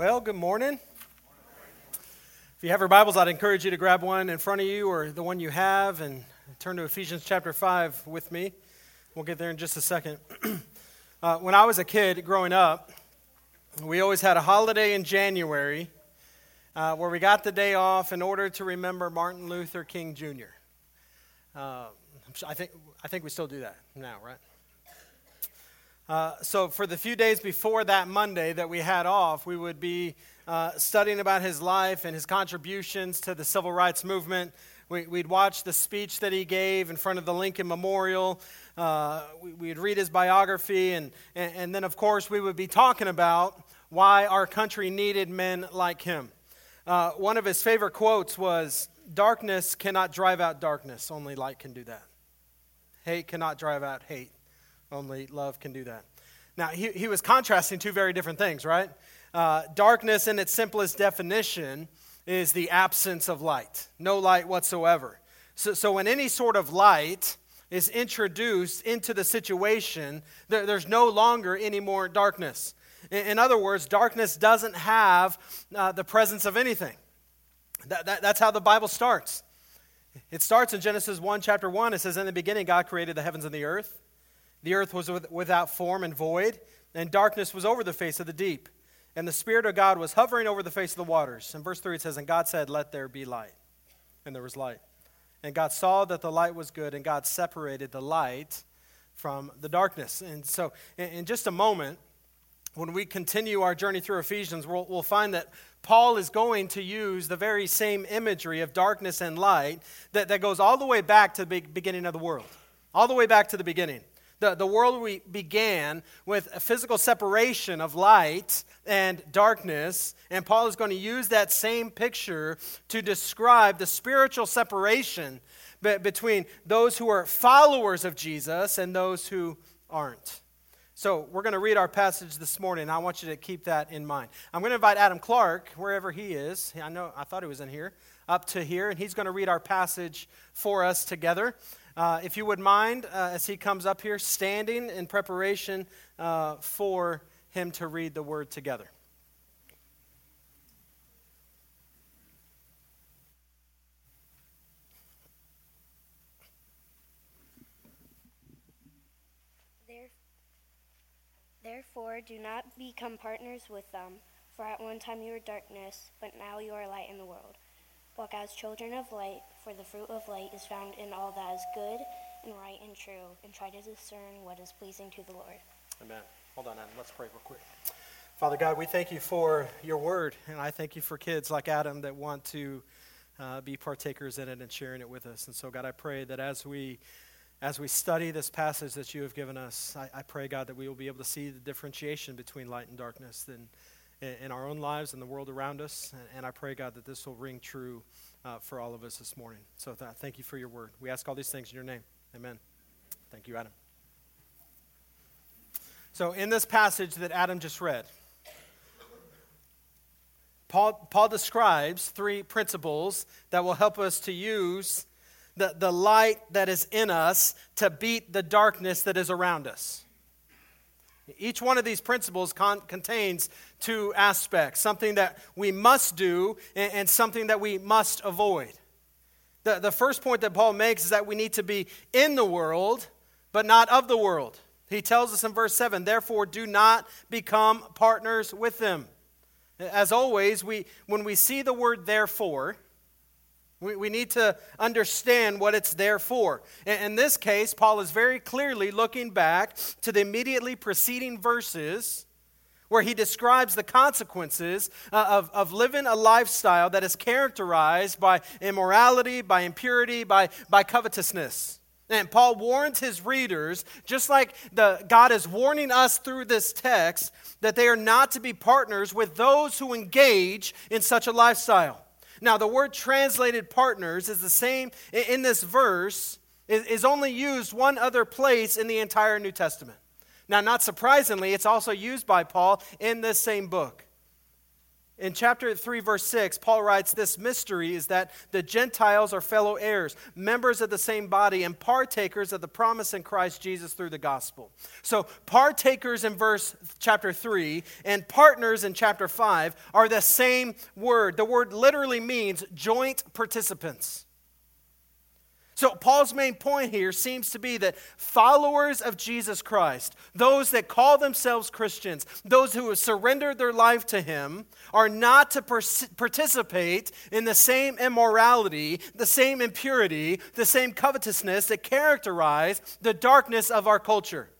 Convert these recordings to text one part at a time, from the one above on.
Well, good morning. If you have your Bibles, I'd encourage you to grab one in front of you or the one you have and turn to Ephesians chapter 5 with me. We'll get there in just a second. uh, when I was a kid growing up, we always had a holiday in January uh, where we got the day off in order to remember Martin Luther King Jr. Uh, I, think, I think we still do that now, right? Uh, so, for the few days before that Monday that we had off, we would be uh, studying about his life and his contributions to the civil rights movement. We, would watch the speech that he gave in front of the Lincoln Memorial. Uh, we, would read his biography, and, and, and then, of course, we would be talking about why our country needed men like him. Uh, one of his favorite quotes was Darkness cannot drive out darkness, only light can do that. Hate cannot drive out hate. Only love can do that. Now, he, he was contrasting two very different things, right? Uh, darkness, in its simplest definition, is the absence of light, no light whatsoever. So, so when any sort of light is introduced into the situation, there, there's no longer any more darkness. In, in other words, darkness doesn't have uh, the presence of anything. That, that, that's how the Bible starts. It starts in Genesis 1, chapter 1. It says, In the beginning, God created the heavens and the earth. The earth was without form and void, and darkness was over the face of the deep. And the Spirit of God was hovering over the face of the waters. In verse 3 it says, And God said, Let there be light. And there was light. And God saw that the light was good, and God separated the light from the darkness. And so, in just a moment, when we continue our journey through Ephesians, we'll, we'll, find that Paul is going to use the very same imagery of darkness and light that, that goes all the way back to the beginning of the world. All the way back to the beginning. The, the world we began with a physical separation of light and darkness, and Paul is going to use that same picture to describe the spiritual separation between those who are followers of Jesus and those who aren't. So, we're going to read our passage this morning. I want you to keep that in mind. I'm going to invite Adam Clark, wherever he is. I know I thought he was in here, up to here, and he's going to read our passage for us together. Uh, if you would mind, uh, as he comes up here, standing in preparation uh, for him to read the word together. Therefore, do not become partners with them, for at one time you were darkness, but now you are light in the world. Walk as children of light, for the fruit of light is found in all that is good and right and true, and try to discern what is pleasing to the Lord. Amen. Hold on, Adam. Let's pray real quick. Father God, we thank you for your word, and I thank you for kids like Adam that want to uh, be partakers in it and sharing it with us. And so, God, I pray that as we as we study this passage that you have given us, I, I pray, God, that we will be able to see the differentiation between light and darkness. And in our own lives and the world around us. And I pray, God, that this will ring true uh, for all of us this morning. So th- thank you for your word. We ask all these things in your name. Amen. Thank you, Adam. So, in this passage that Adam just read, Paul, Paul describes three principles that will help us to use the, the light that is in us to beat the darkness that is around us. Each one of these principles con- contains two aspects something that we must do and, and something that we must avoid. The, the first point that Paul makes is that we need to be in the world, but not of the world. He tells us in verse 7 therefore, do not become partners with them. As always, we, when we see the word therefore, we, we need to understand what it's there for. In, in this case, Paul is very clearly looking back to the immediately preceding verses where he describes the consequences uh, of, of living a lifestyle that is characterized by immorality, by impurity, by, by covetousness. And Paul warns his readers, just like the, God is warning us through this text, that they are not to be partners with those who engage in such a lifestyle. Now, the word translated partners is the same in this verse, is only used one other place in the entire New Testament. Now, not surprisingly, it's also used by Paul in this same book. In chapter 3, verse 6, Paul writes, This mystery is that the Gentiles are fellow heirs, members of the same body, and partakers of the promise in Christ Jesus through the gospel. So, partakers in verse chapter 3 and partners in chapter 5 are the same word. The word literally means joint participants. So, Paul's main point here seems to be that followers of Jesus Christ, those that call themselves Christians, those who have surrendered their life to Him, are not to participate in the same immorality, the same impurity, the same covetousness that characterize the darkness of our culture.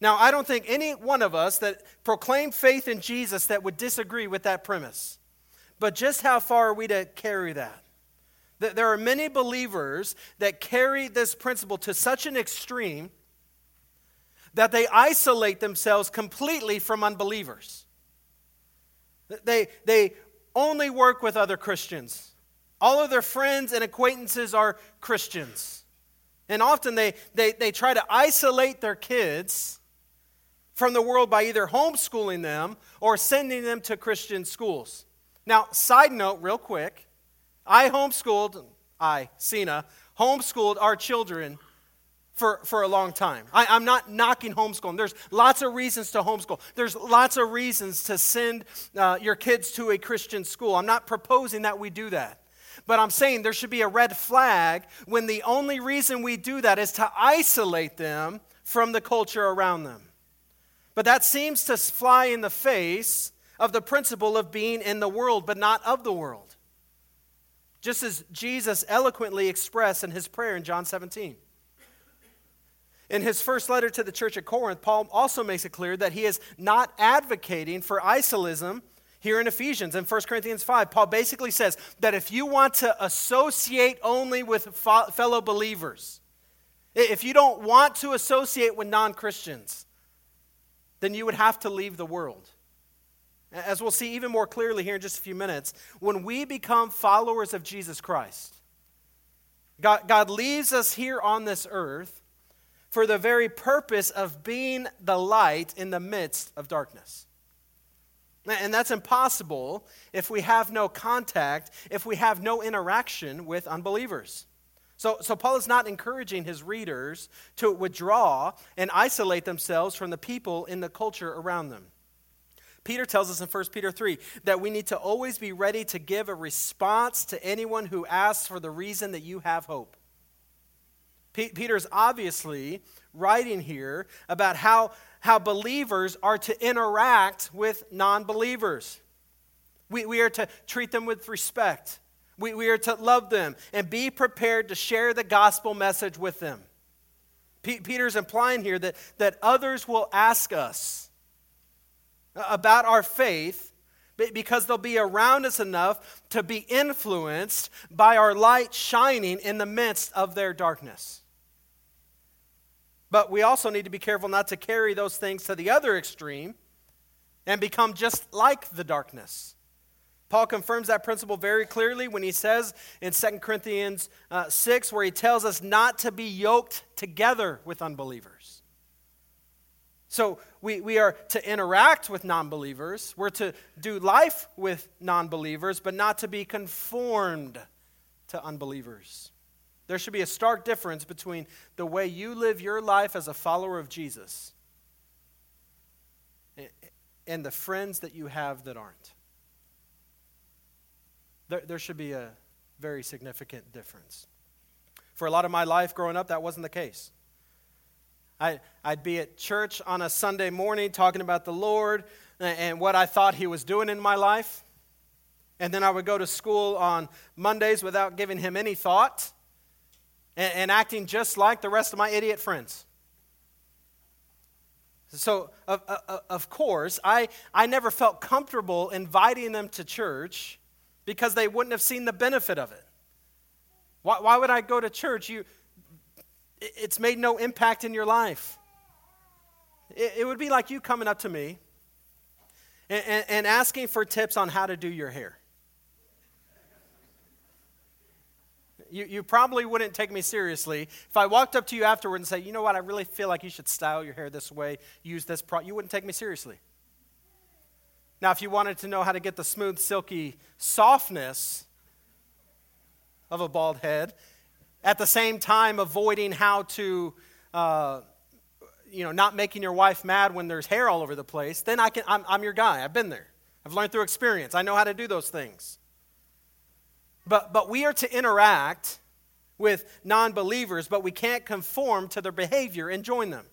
Now, I don't think any one of us that proclaim faith in Jesus that would disagree with that premise. But just how far are we to carry that? There are many believers that carry this principle to such an extreme that they isolate themselves completely from unbelievers. They, they only work with other Christians. All of their friends and acquaintances are Christians. And often they, they, they try to isolate their kids from the world by either homeschooling them or sending them to Christian schools. Now, side note, real quick I homeschooled, I, Cena, homeschooled our children for, for a long time. I, am not knocking homeschooling. There's lots of reasons to homeschool. There's lots of reasons to send uh, your kids to a Christian school. I'm not proposing that we do that. But I'm saying there should be a red flag when the only reason we do that is to isolate them from the culture around them. But that seems to fly in the face of the principle of being in the world, but not of the world just as Jesus eloquently expressed in his prayer in John 17. In his first letter to the church at Corinth, Paul also makes it clear that he is not advocating for isolism here in Ephesians. In 1 Corinthians 5, Paul basically says that if you want to associate only with fellow believers, if you don't want to associate with non Christians, then you would have to leave the world. As we'll see even more clearly here in just a few minutes, when we become followers of Jesus Christ, God, God leaves us here on this earth for the very purpose of being the light in the midst of darkness. And that's impossible if we have no contact, if we have no interaction with unbelievers. So, so Paul is not encouraging his readers to withdraw and isolate themselves from the people in the culture around them. Peter tells us in 1 Peter 3 that we need to always be ready to give a response to anyone who asks for the reason that you have hope. P- Peter's obviously writing here about how, how believers are to interact with non believers. We, we are to treat them with respect. We, we are to love them and be prepared to share the gospel message with them. P- Peter's implying here that, that others will ask us about our faith because they'll be around us enough to be influenced by our light shining in the midst of their darkness. But we also need to be careful not to carry those things to the other extreme and become just like the darkness. Paul confirms that principle very clearly when he says in 2 Corinthians uh, 6, where he tells us not to be yoked together with unbelievers. So we, we are to interact with non believers. We're to do life with non believers, but not to be conformed to unbelievers. There should be a stark difference between the way you live your life as a follower of Jesus and the friends that you have that aren't. There, there should be a very significant difference. For a lot of my life growing up, that wasn't the case. I, I'd be at church on a Sunday morning talking about the Lord and what I thought He was doing in my life. And then I would go to school on Mondays without giving Him any thought and, and acting just like the rest of my idiot friends. So, of, of, of course, I, I never felt comfortable inviting them to church because they wouldn't have seen the benefit of it. Why, why would I go to church? You, it's made no impact in your life. It, would be like you coming up to me and, and, and asking for tips on how to do your hair. You, you probably wouldn't take me seriously if I walked up to you afterward and say, you know what, I really feel like you should style your hair this way, use this product. You wouldn't take me seriously. Now, if you wanted to know how to get the smooth, silky softness of a bald head, at the same time avoiding how to, uh, you know, not making your wife mad when there's hair all over the place, then I can, I'm, I'm your guy. I've been there. I've learned through experience. I know how to do those things. But, but we are to interact with non believers, but we can't conform to their behavior and join them.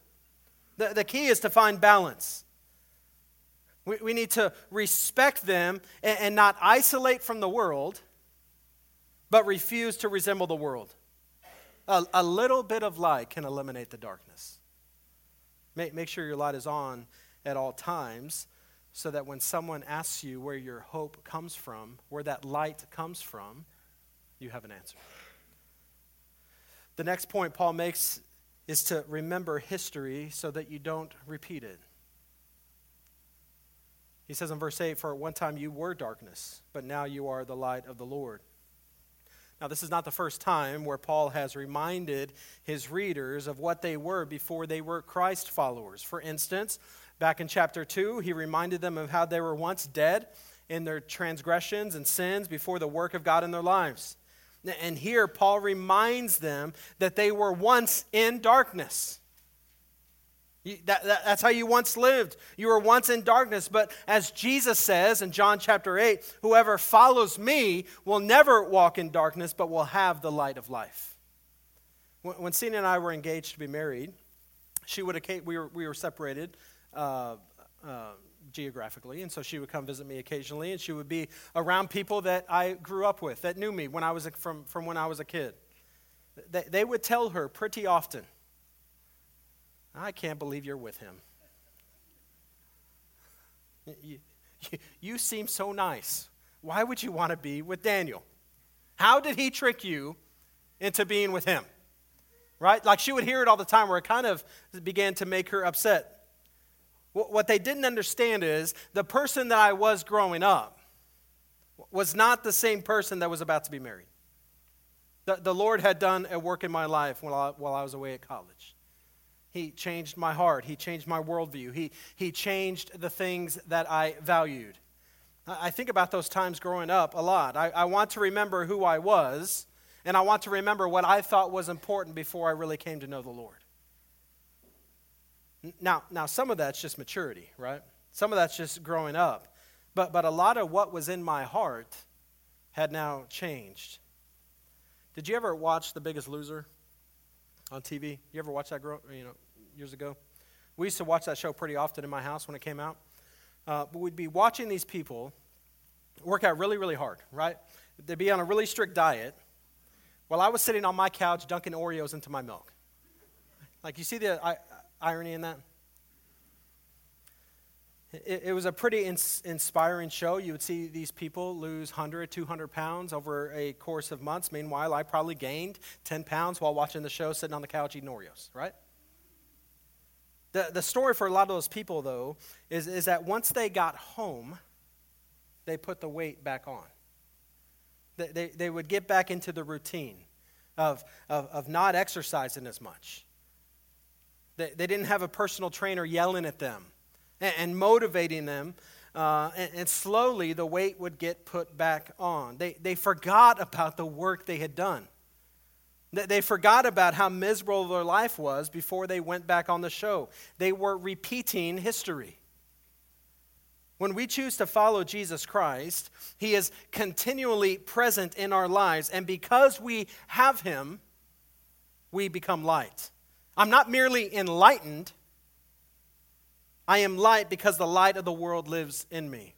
The, the key is to find balance. We, we need to respect them and, and not isolate from the world, but refuse to resemble the world. A, a little bit of light can eliminate the darkness. Make, make sure your light is on at all times so that when someone asks you where your hope comes from, where that light comes from, you have an answer. The next point Paul makes is to remember history so that you don't repeat it. He says in verse 8, For at one time you were darkness, but now you are the light of the Lord. Now, this is not the first time where Paul has reminded his readers of what they were before they were Christ followers. For instance, back in chapter 2, he reminded them of how they were once dead in their transgressions and sins before the work of God in their lives. And here, Paul reminds them that they were once in darkness. That, that, that's how you once lived. You were once in darkness, but as Jesus says in John chapter 8, whoever follows me will never walk in darkness, but will have the light of life. When, when Cena and I were engaged to be married, she would we were, we were separated uh, uh, geographically, and so she would come visit me occasionally, and she would be around people that I grew up with, that knew me when I was a, from, from when I was a kid. They, they would tell her pretty often, I can't believe you're with him. You, you, you, seem so nice. Why would you want to be with Daniel? How did he trick you into being with him? Right? Like she would hear it all the time where it kind of began to make her upset. What they didn't understand is the person that I was growing up was not the same person that was about to be married. The, the Lord had done a work in my life while I, while I was away at college. He changed my heart. He changed my worldview. He, he changed the things that I valued. I think about those times growing up a lot. I, I want to remember who I was, and I want to remember what I thought was important before I really came to know the Lord. Now, now some of that's just maturity, right? Some of that's just growing up. But, but a lot of what was in my heart had now changed. Did you ever watch The Biggest Loser on TV? You ever watch that grow, you know, years ago. We used to watch that show pretty often in my house when it came out. Uh, but we'd be watching these people work out really, really hard, right? They'd be on a really strict diet while I was sitting on my couch dunking Oreos into my milk. Like, you see the I- irony in that? It, it was a pretty ins- inspiring show. You would see these people lose 100, 200 pounds over a course of months. Meanwhile, I probably gained 10 pounds while watching the show, sitting on the couch eating Oreos, right? The, the story for a lot of those people, though, is, is that once they got home, they put the weight back on. They, they, they would get back into the routine of, of, of not exercising as much. They, they didn't have a personal trainer yelling at them and, and motivating them. Uh, and, and, slowly the weight would get put back on. They, they forgot about the work they had done. They forgot about how miserable their life was before they went back on the show. They were repeating history. When we choose to follow Jesus Christ, He is continually present in our lives. And because we have Him, we become light. I'm not merely enlightened, I am light because the light of the world lives in me.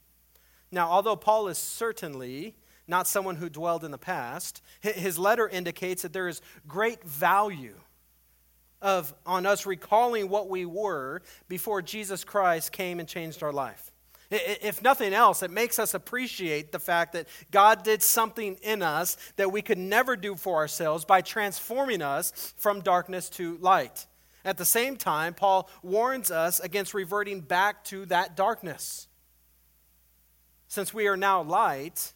Now, although Paul is certainly not someone who dwelled in the past. His letter indicates that there is great value of, on us recalling what we were before Jesus Christ came and changed our life. If nothing else, it makes us appreciate the fact that God did something in us that we could never do for ourselves by transforming us from darkness to light. At the same time, Paul warns us against reverting back to that darkness. Since we are now light,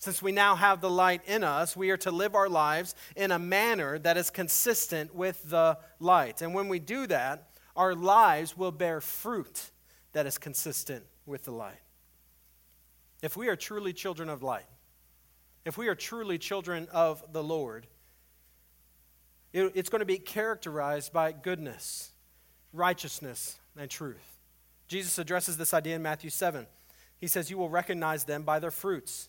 since we now have the light in us, we are to live our lives in a manner that is consistent with the light. And when we do that, our lives will bear fruit that is consistent with the light. if we are truly children of light, if we are truly children of the Lord, it, it's going to be characterized by goodness, righteousness, and truth. Jesus addresses this idea in Matthew 7. He says, You will recognize them by their fruits.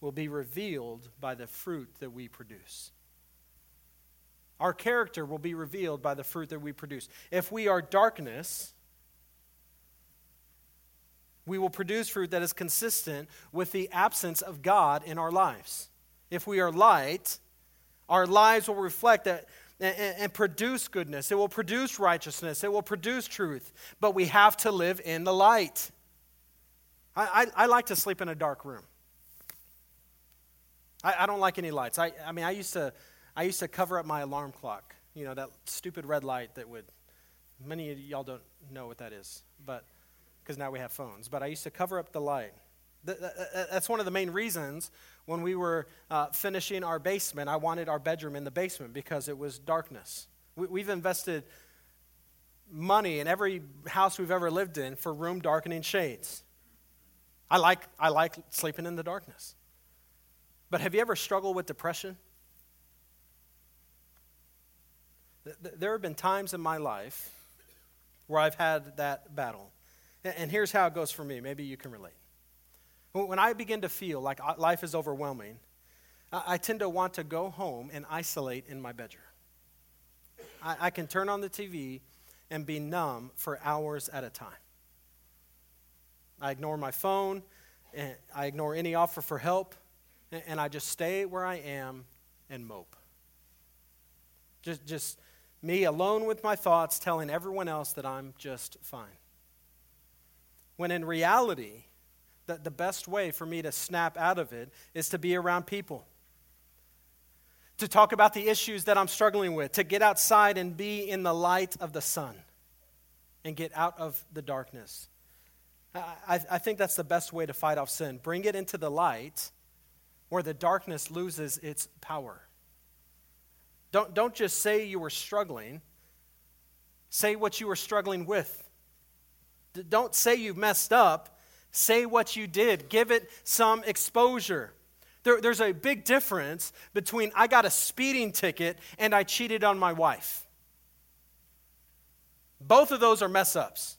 will be revealed by the fruit that we produce. Our character will be revealed by the fruit that we produce. If we are darkness, we will produce fruit that is consistent with the absence of God in our lives. If we are light, our lives will reflect that and, and, produce goodness. It will produce righteousness. It will produce truth. But we have to live in the light. I, I, I like to sleep in a dark room. I, I don't like any lights. I, I mean, I used, to, I used to cover up my alarm clock, you know, that stupid red light that would, many of y'all don't know what that is, but because now we have phones. But I used to cover up the light. That's one of the main reasons when we were uh, finishing our basement, I wanted our bedroom in the basement because it was darkness. We, have invested money in every house we've ever lived in for room darkening shades. I like, I like sleeping in the darkness. But have you ever struggled with depression? There have been times in my life where I've had that battle. And here's how it goes for me. Maybe you can relate. When I begin to feel like life is overwhelming, I tend to want to go home and isolate in my bedroom. I, can turn on the TV and be numb for hours at a time. I ignore my phone, and I ignore any offer for help, and I just stay where I am and mope. Just, just me alone with my thoughts, telling everyone else that I'm just fine. When in reality, the, the best way for me to snap out of it is to be around people, to talk about the issues that I'm struggling with, to get outside and be in the light of the sun and get out of the darkness. I, I think that's the best way to fight off sin. Bring it into the light where the darkness loses its power. Don't, don't just say you were struggling, say what you were struggling with. Don't say you've messed up, Say what you did, give it some exposure. There, there's a big difference between I got a speeding ticket and I cheated on my wife. Both of those are mess ups.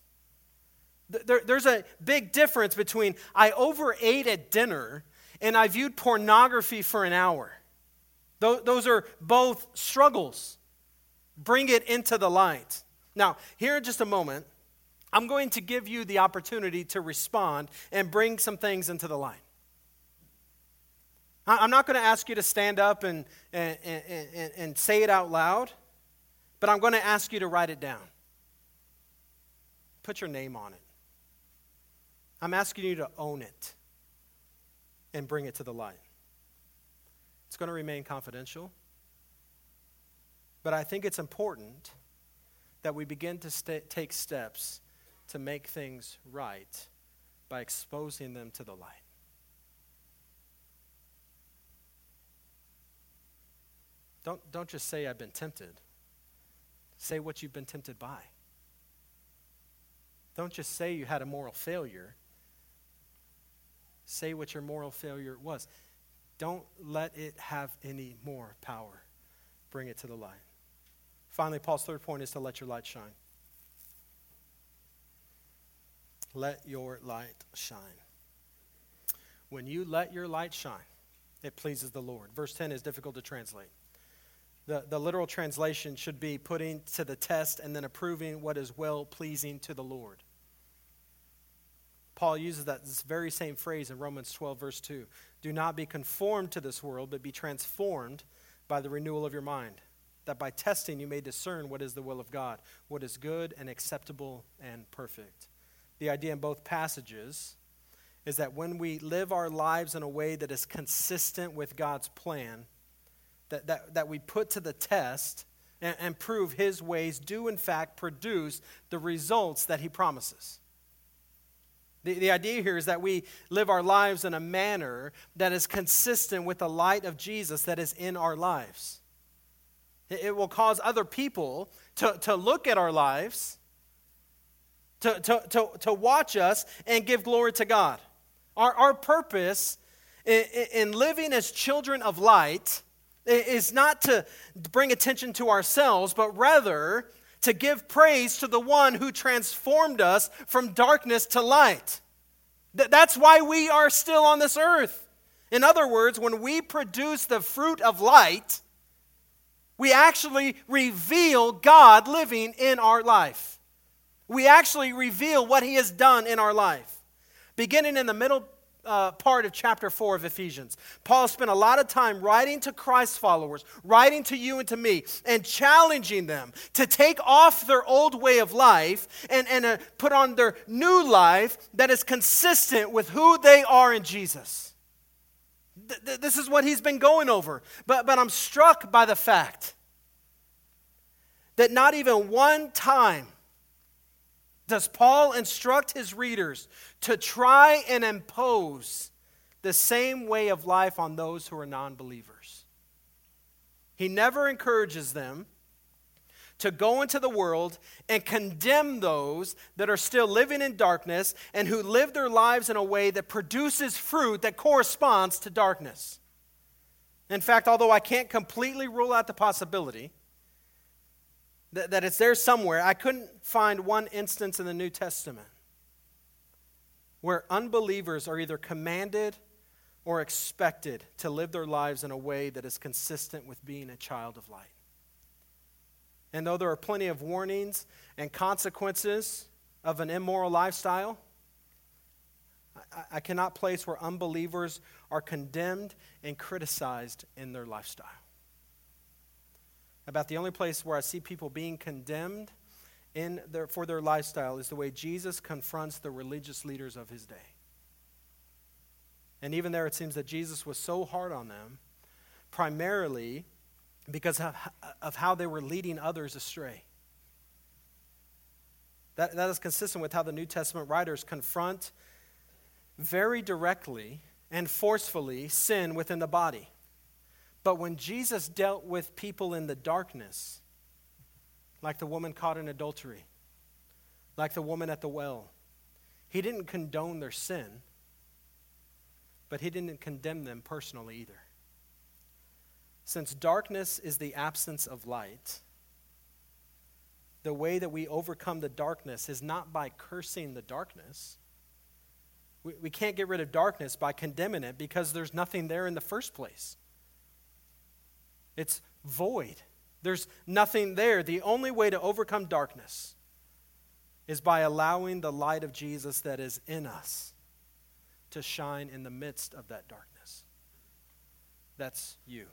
There, there's a big difference between I overate at dinner and I viewed pornography for an hour. Those are both struggles. Bring it into the light. Now, here in just a moment, I'm going to give you the opportunity to respond and bring some things into the light. I'm not going to ask you to stand up and, and, and, and, say it out loud, but I'm going to ask you to write it down. Put your name on it. I'm asking you to own it and bring it to the light. It's going to remain confidential, but I think it's important that we begin to st- take steps to make things right by exposing them to the light. Don't, don't just say, I've been tempted. Say what you've been tempted by. Don't just say you had a moral failure. Say what your moral failure was. Don't let it have any more power. Bring it to the light. Finally, Paul's third point is to let your light shine. Let your light shine. When you let your light shine, it pleases the Lord. Verse 10 is difficult to translate. The, the literal translation should be putting to the test and then approving what is well pleasing to the Lord. Paul uses that this very same phrase in Romans 12, verse 2. Do not be conformed to this world, but be transformed by the renewal of your mind, that by testing you may discern what is the will of God, what is good and acceptable and perfect the idea in both passages is that when we live our lives in a way that is consistent with God's plan, that, that, that we put to the test and, and prove His ways do, in fact, produce the results that He promises. The, the idea here is that we live our lives in a manner that is consistent with the light of Jesus that is in our lives. It, it will cause other people to, to look at our lives, to, to, to, to watch us, and give glory to God. Our, our purpose in, in living as children of light is not to bring attention to ourselves, but rather to give praise to the one who transformed us from darkness to light. That's why we are still on this earth. In other words, when we produce the fruit of light, we actually reveal God living in our life. We actually reveal what He has done in our life. Beginning in the middle uh, part of chapter 4 of Ephesians. Paul spent a lot of time writing to Christ followers, writing to you and to me, and challenging them to take off their old way of life and, and uh, put on their new life that is consistent with who they are in Jesus. Th- th- this is what he's been going over. But, but I'm struck by the fact that not even one time does Paul instruct his readers to try and impose the same way of life on those who are non believers. He never encourages them to go into the world and condemn those that are still living in darkness and who live their lives in a way that produces fruit that corresponds to darkness. In fact, although I can't completely rule out the possibility that, that it's there somewhere, I couldn't find one instance in the New Testament where unbelievers are either commanded or expected to live their lives in a way that is consistent with being a child of light. And though there are plenty of warnings and consequences of an immoral lifestyle, I, I cannot place where unbelievers are condemned and criticized in their lifestyle. About the only place where I see people being condemned in their, for their lifestyle is the way Jesus confronts the religious leaders of his day. And even there, it seems that Jesus was so hard on them, primarily because of, of how they were leading others astray. That, that is consistent with how the New Testament writers confront very directly and forcefully sin within the body. But when Jesus dealt with people in the darkness, like the woman caught in adultery, like the woman at the well. He didn't condone their sin, but he didn't condemn them personally either. Since darkness is the absence of light, the way that we overcome the darkness is not by cursing the darkness. We, we can't get rid of darkness by condemning it because there's nothing there in the first place. It's void. There's nothing there. The only way to overcome darkness is by allowing the light of Jesus that is in us to shine in the midst of that darkness. That's you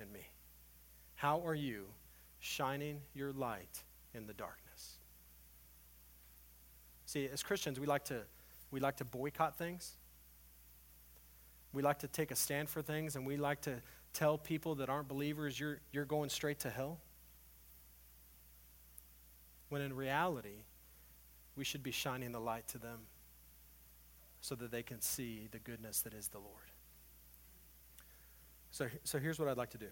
and me. How are you shining your light in the darkness? See, as Christians, we like to, we like to boycott things. We like to take a stand for things, and we like to tell people that aren't believers you're, you're going straight to hell? When in reality, we should be shining the light to them so that they can see the goodness that is the Lord. So, so here's what I'd like to do.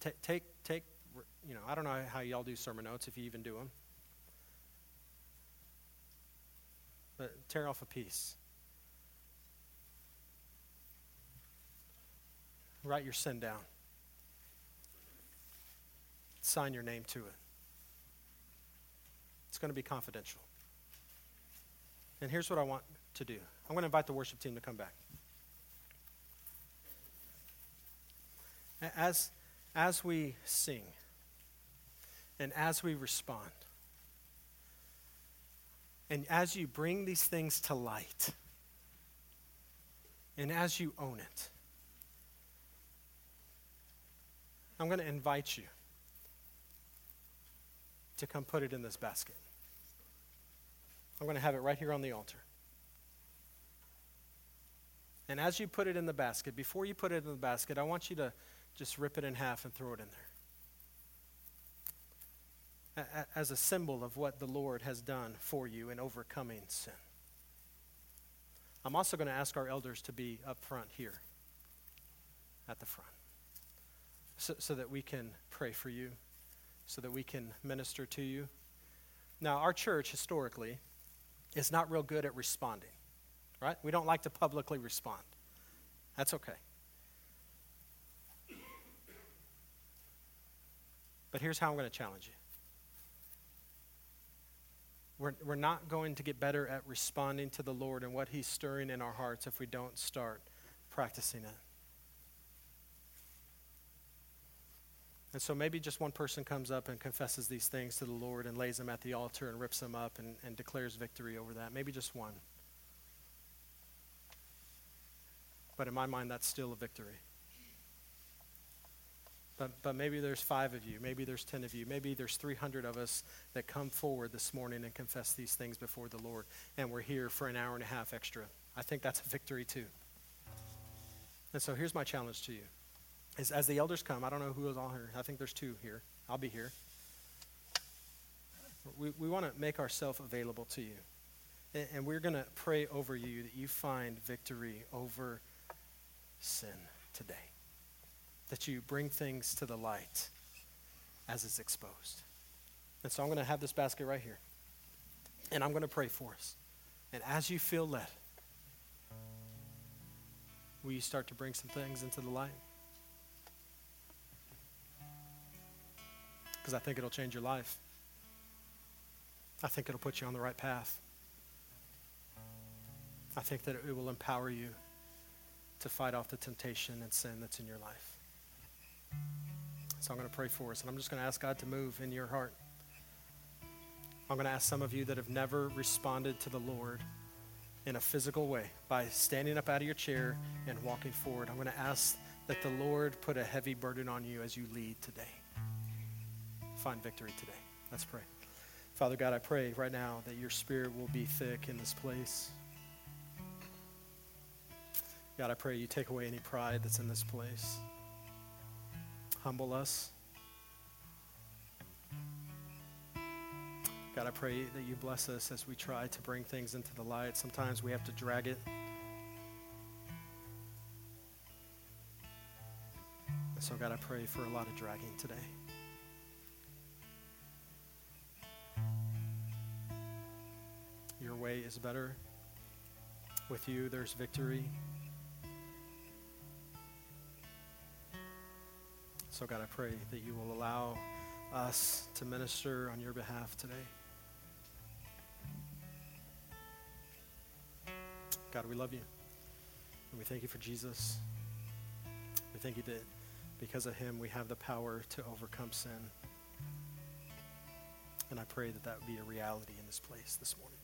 Take, take, take, you know, I don't know how y'all do sermon notes, if you even do them. But tear off a piece Write your sin down. Sign your name to it. It's going to be confidential. And here's what I want to do I'm going to invite the worship team to come back. As, as we sing and as we respond, and as you bring these things to light, and as you own it, I'm going to invite you to come put it in this basket. I'm going to have it right here on the altar. And as you put it in the basket, before you put it in the basket, I want you to just rip it in half and throw it in there. As a symbol of what the Lord has done for you in overcoming sin. I'm also going to ask our elders to be up front here, at the front, so, so that we can pray for you, so that we can minister to you. Now, our church historically is not real good at responding, right? We don't like to publicly respond. That's okay. But here's how I'm going to challenge you. We're, we're not going to get better at responding to the Lord and what He's stirring in our hearts if we don't start practicing it. And so maybe just one person comes up and confesses these things to the Lord and lays them at the altar and rips them up and, and declares victory over that. Maybe just one. But in my mind, that's still a victory. But, but maybe there's five of you, maybe there's 10 of you, maybe there's 300 of us that come forward this morning and confess these things before the Lord, and we're here for an hour and a half extra. I think that's a victory too. And so here's my challenge to you. Is as the elders come, I don't know who is all here. I think there's two here. I'll be here. We, we want to make ourselves available to you. And, and we're going to pray over you that you find victory over sin today that you bring things to the light as it's exposed. And so I'm going to have this basket right here. And I'm going to pray for us. And as you feel led, will you start to bring some things into the light? Because I think it'll change your life. I think it'll put you on the right path. I think that it will empower you to fight off the temptation and sin that's in your life. So I'm going to pray for us, and I'm just going to ask God to move in your heart. I'm going to ask some of you that have never responded to the Lord in a physical way by standing up out of your chair and walking forward. I'm going to ask that the Lord put a heavy burden on you as you lead today. Find victory today. Let's pray. Father God, I pray right now that your spirit will be thick in this place. God, I pray you take away any pride that's in this place humble us. God, I pray that you bless us as we try to bring things into the light. Sometimes we have to drag it. so, God, I pray for a lot of dragging today. Is better. With you, there's victory. So, God, I pray that you will allow us to minister on your behalf today. God, we love you. And we thank you for Jesus. We thank you that because of him, we have the power to overcome sin. And I pray that that would be a reality in this place this morning.